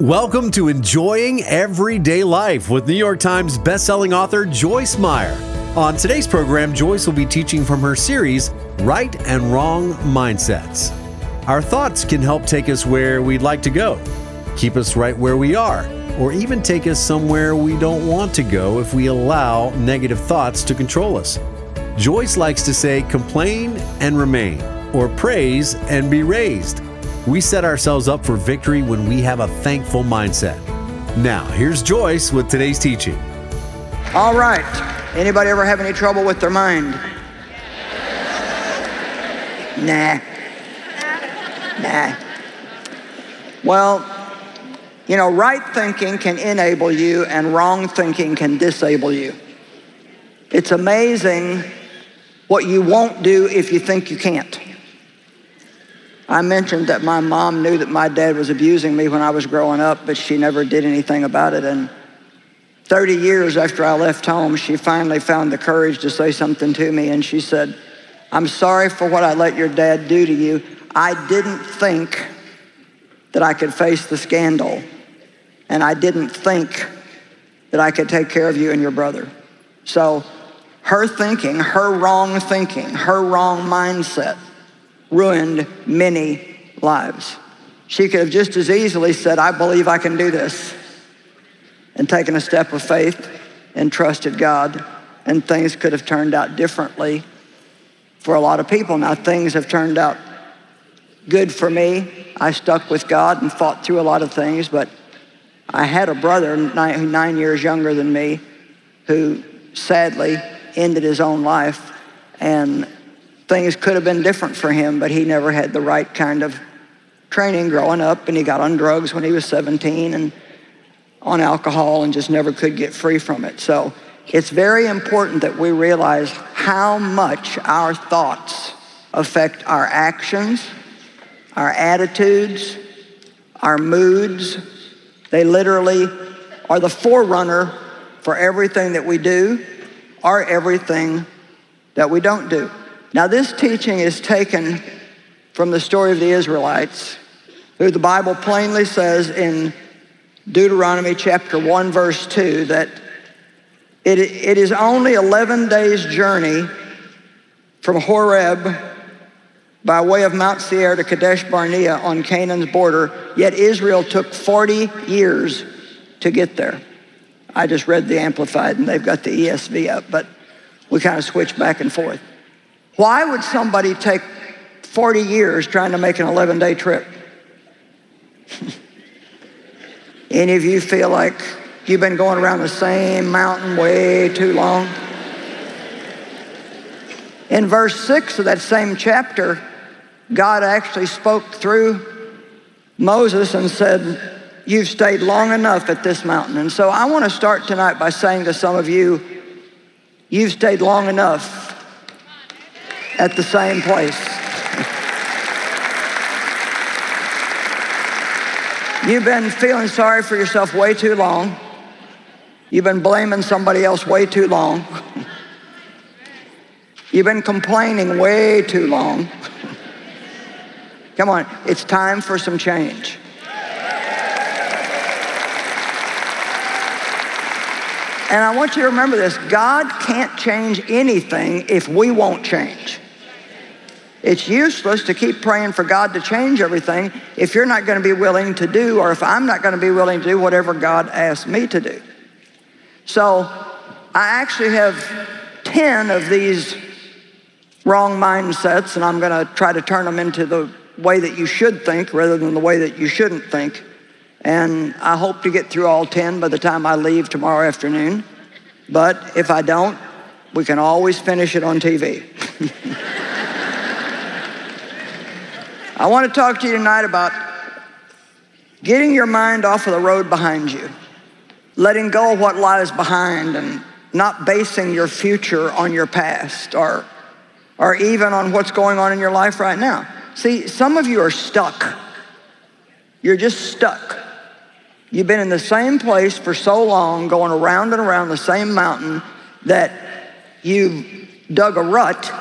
Welcome to Enjoying Everyday Life with New York Times bestselling author Joyce Meyer. On today's program, Joyce will be teaching from her series, Right and Wrong Mindsets. Our thoughts can help take us where we'd like to go, keep us right where we are, or even take us somewhere we don't want to go if we allow negative thoughts to control us. Joyce likes to say, complain and remain, or praise and be raised. We set ourselves up for victory when we have a thankful mindset. Now, here's Joyce with today's teaching. All right. Anybody ever have any trouble with their mind? Nah. Nah. Well, you know, right thinking can enable you and wrong thinking can disable you. It's amazing what you won't do if you think you can't. I mentioned that my mom knew that my dad was abusing me when I was growing up, but she never did anything about it. And 30 years after I left home, she finally found the courage to say something to me. And she said, I'm sorry for what I let your dad do to you. I didn't think that I could face the scandal. And I didn't think that I could take care of you and your brother. So her thinking, her wrong thinking, her wrong mindset ruined many lives. She could have just as easily said, I believe I can do this, and taken a step of faith and trusted God, and things could have turned out differently for a lot of people. Now, things have turned out good for me. I stuck with God and fought through a lot of things, but I had a brother nine, nine years younger than me who sadly ended his own life. And things could have been different for him, but he never had the right kind of training growing up, and he got on drugs when he was 17 and on alcohol and just never could get free from it. So it's very important that we realize how much our thoughts affect our actions, our attitudes, our moods. They literally are the forerunner for everything that we do or everything that we don't do. Now, this teaching is taken from the story of the Israelites, who the Bible plainly says in Deuteronomy chapter 1, verse 2, that it, it is only 11 days' journey from Horeb by way of Mount Seir to Kadesh Barnea on Canaan's border, yet Israel took 40 years to get there. I just read the Amplified and they've got the ESV up, but we kind of switch back and forth. Why would somebody take 40 years trying to make an 11 day trip? Any of you feel like you've been going around the same mountain way too long? In verse 6 of that same chapter, God actually spoke through Moses and said, You've stayed long enough at this mountain. And so I want to start tonight by saying to some of you, You've stayed long enough at the same place. You've been feeling sorry for yourself way too long. You've been blaming somebody else way too long. You've been complaining way too long. Come on, it's time for some change. And I want you to remember this God can't change anything if we won't change. It's useless to keep praying for God to change everything if you're not going to be willing to do, or if I'm not going to be willing to do whatever God asks me to do. So I actually have 10 of these wrong mindsets, and I'm going to try to turn them into the way that you should think rather than the way that you shouldn't think. And I hope to get through all 10 by the time I leave tomorrow afternoon. But if I don't, we can always finish it on TV. I want to talk to you tonight about getting your mind off of the road behind you, letting go of what lies behind, and not basing your future on your past or, or even on what's going on in your life right now. See, some of you are stuck. You're just stuck. You've been in the same place for so long, going around and around the same mountain, that you've dug a rut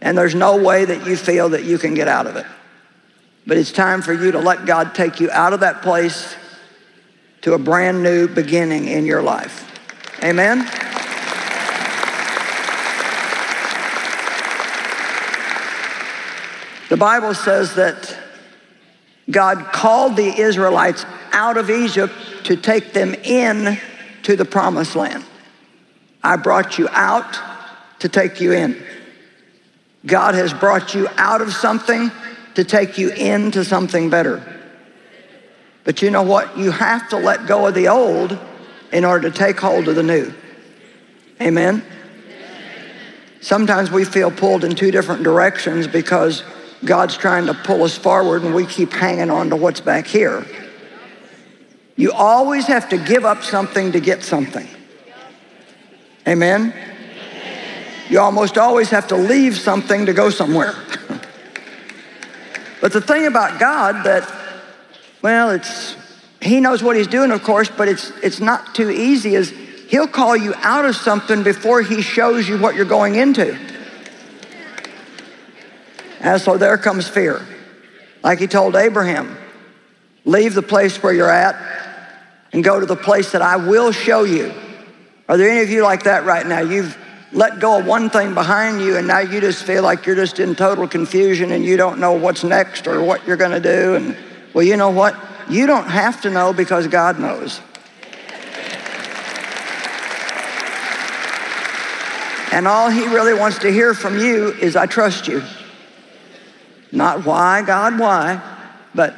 and there's no way that you feel that you can get out of it. But it's time for you to let God take you out of that place to a brand new beginning in your life. Amen? The Bible says that God called the Israelites out of Egypt to take them in to the promised land. I brought you out to take you in. God has brought you out of something to take you into something better. But you know what? You have to let go of the old in order to take hold of the new. Amen? Sometimes we feel pulled in two different directions because God's trying to pull us forward and we keep hanging on to what's back here. You always have to give up something to get something. Amen? You almost always have to leave something to go somewhere. but the thing about God that, well, it's, he knows what he's doing, of course, but it's, it's not too easy is he'll call you out of something before he shows you what you're going into. And so there comes fear. Like he told Abraham, leave the place where you're at and go to the place that I will show you. Are there any of you like that right now? You've let go of one thing behind you and now you just feel like you're just in total confusion and you don't know what's next or what you're going to do. And well, you know what? You don't have to know because God knows. And all he really wants to hear from you is, I trust you. Not why, God, why, but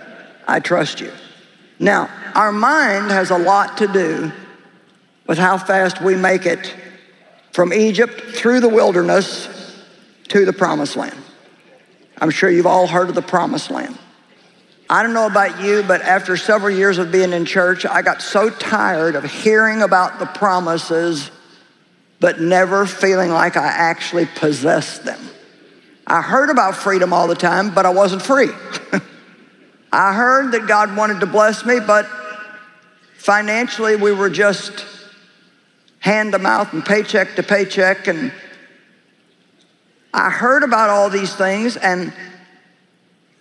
I trust you. Now, our mind has a lot to do with how fast we make it from Egypt through the wilderness to the promised land. I'm sure you've all heard of the promised land. I don't know about you, but after several years of being in church, I got so tired of hearing about the promises, but never feeling like I actually possessed them. I heard about freedom all the time, but I wasn't free. I heard that God wanted to bless me, but financially we were just hand to mouth and paycheck to paycheck. And I heard about all these things and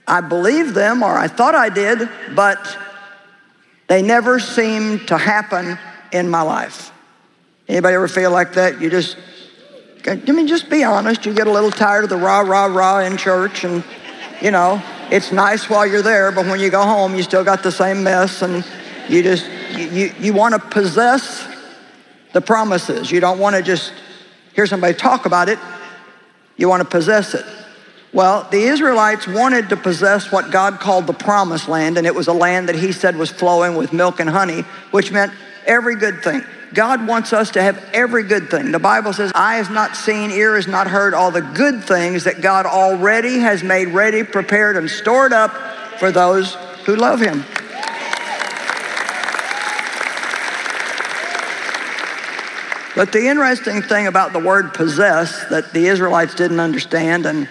I believed them, or I thought I did, but they never seemed to happen in my life. Anybody ever feel like that? You just I mean, just be honest. You get a little tired of the rah, rah, rah in church, and, you know, it's nice while you're there, but when you go home, you still got the same mess, and you just, you, you, you want to possess the promises. You don't want to just hear somebody talk about it. You want to possess it. Well, the Israelites wanted to possess what God called the promised land, and it was a land that He said was flowing with milk and honey, which meant every good thing. God wants us to have every good thing. The Bible says, Eye has not seen, ear has not heard all the good things that God already has made ready, prepared, and stored up for those who love Him. But the interesting thing about the word possess that the Israelites didn't understand, and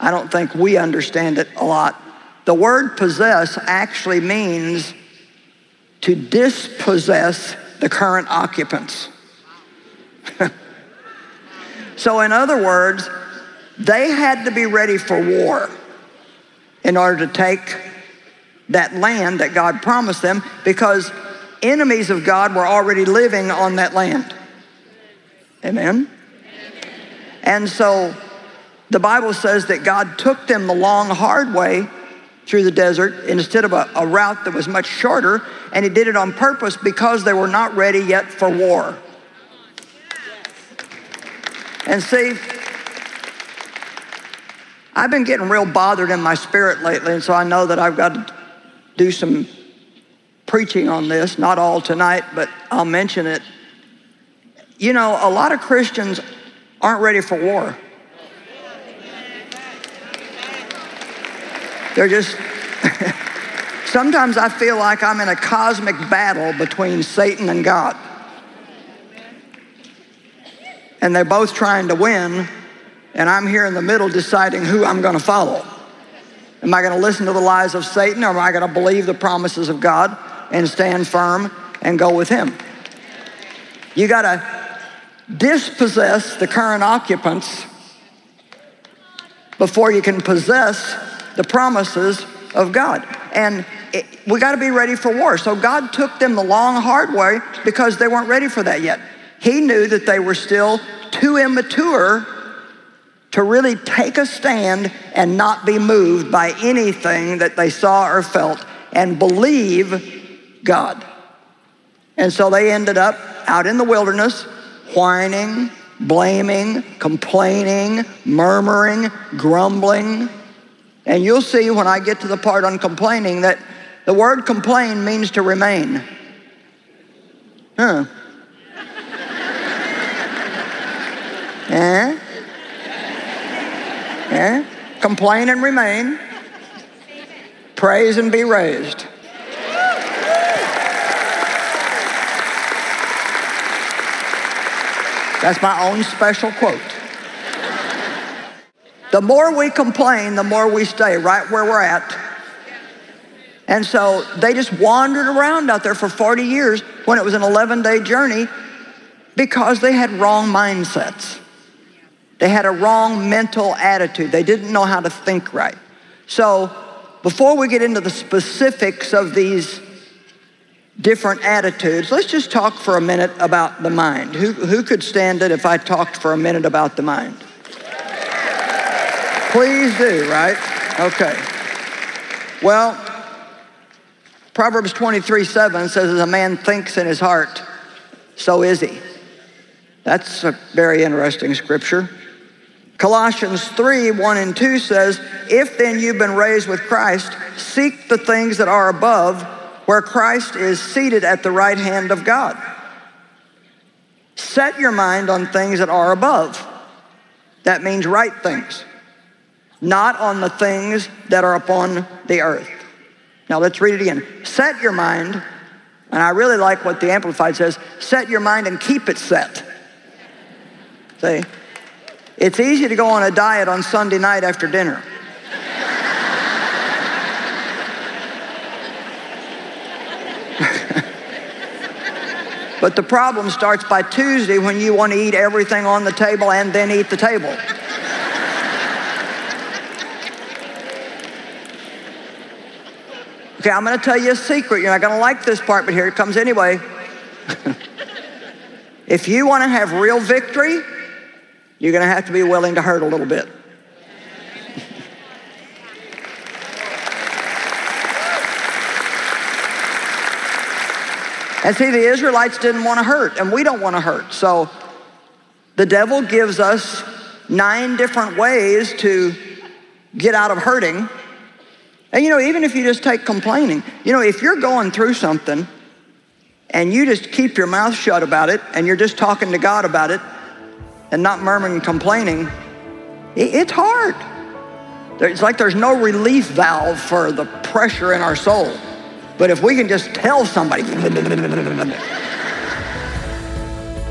I don't think we understand it a lot, the word possess actually means to dispossess the current occupants. so, in other words, they had to be ready for war in order to take that land that God promised them because enemies of God were already living on that land. Amen? And so the Bible says that God took them the long, hard way through the desert instead of a, a, route that was much shorter, and he did it on purpose because they were not ready yet for war. And see, I've been getting real bothered in my spirit lately, and so I know that I've got to do some preaching on this, not all tonight, but I'll mention it. You know, a lot of Christians aren't ready for war. They're just, sometimes I feel like I'm in a cosmic battle between Satan and God. And they're both trying to win, and I'm here in the middle deciding who I'm going to follow. Am I going to listen to the lies of Satan, or am I going to believe the promises of God and stand firm and go with Him? You got to dispossess the current occupants before you can possess the promises of God. And it, we got to be ready for war. So God took them the long, hard way because they weren't ready for that yet. He knew that they were still too immature to really take a stand and not be moved by anything that they saw or felt and believe God. And so they ended up out in the wilderness, whining, blaming, complaining, murmuring, grumbling. And you'll see when I get to the part on complaining that the word complain means to remain. Huh. eh? Eh? Complain and remain. Praise and be raised. That's my own special quote. The more we complain, the more we stay right where we're at. And so they just wandered around out there for 40 years when it was an 11 day journey because they had wrong mindsets. They had a wrong mental attitude. They didn't know how to think right. So, before we get into the specifics of these different attitudes, let's just talk for a minute about the mind. Who, who could stand it if I talked for a minute about the mind? Please do, right? Okay. Well, Proverbs 23 7 says, As a man thinks in his heart, so is he. That's a very interesting scripture. Colossians 3 1 and 2 says, If then you've been raised with Christ, seek the things that are above, where Christ is seated at the right hand of God. Set your mind on things that are above. That means right things, not on the things that are upon the earth. Now let's read it again. Set your mind, and I really like what the Amplified says set your mind and keep it set. See? It's easy to go on a diet on Sunday night after dinner. But the problem starts by Tuesday when you want to eat everything on the table and then eat the table. Okay, I'm going to tell you a secret. You're not going to like this part, but here it comes anyway. if you want to have real victory, you're going to have to be willing to hurt a little bit. And see, the Israelites didn't want to hurt, and we don't want to hurt. So the devil gives us nine different ways to get out of hurting. And you know, even if you just take complaining, you know, if you're going through something and you just keep your mouth shut about it and you're just talking to God about it, and not murmuring and complaining, it's hard. It's like there's no relief valve for the pressure in our soul. But if we can just tell somebody.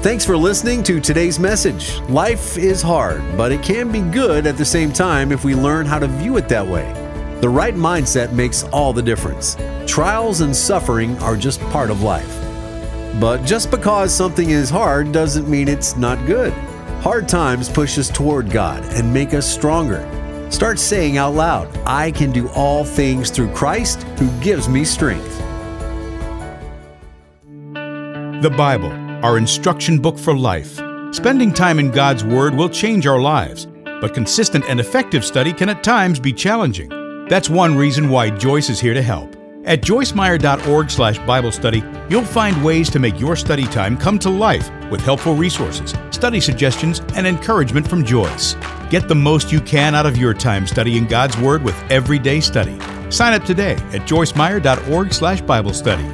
Thanks for listening to today's message. Life is hard, but it can be good at the same time if we learn how to view it that way. The right mindset makes all the difference. Trials and suffering are just part of life. But just because something is hard doesn't mean it's not good. Hard times push us toward God and make us stronger. Start saying out loud, I can do all things through Christ who gives me strength. The Bible, our instruction book for life. Spending time in God's Word will change our lives, but consistent and effective study can at times be challenging. That's one reason why Joyce is here to help. At joycemeyer.org slash Bible study, you'll find ways to make your study time come to life with helpful resources, study suggestions, and encouragement from Joyce. Get the most you can out of your time studying God's Word with Everyday Study. Sign up today at joycemeyer.org slash Bible study.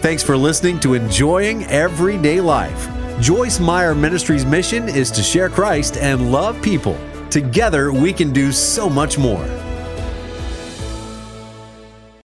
Thanks for listening to Enjoying Everyday Life. Joyce Meyer Ministries' mission is to share Christ and love people. Together, we can do so much more.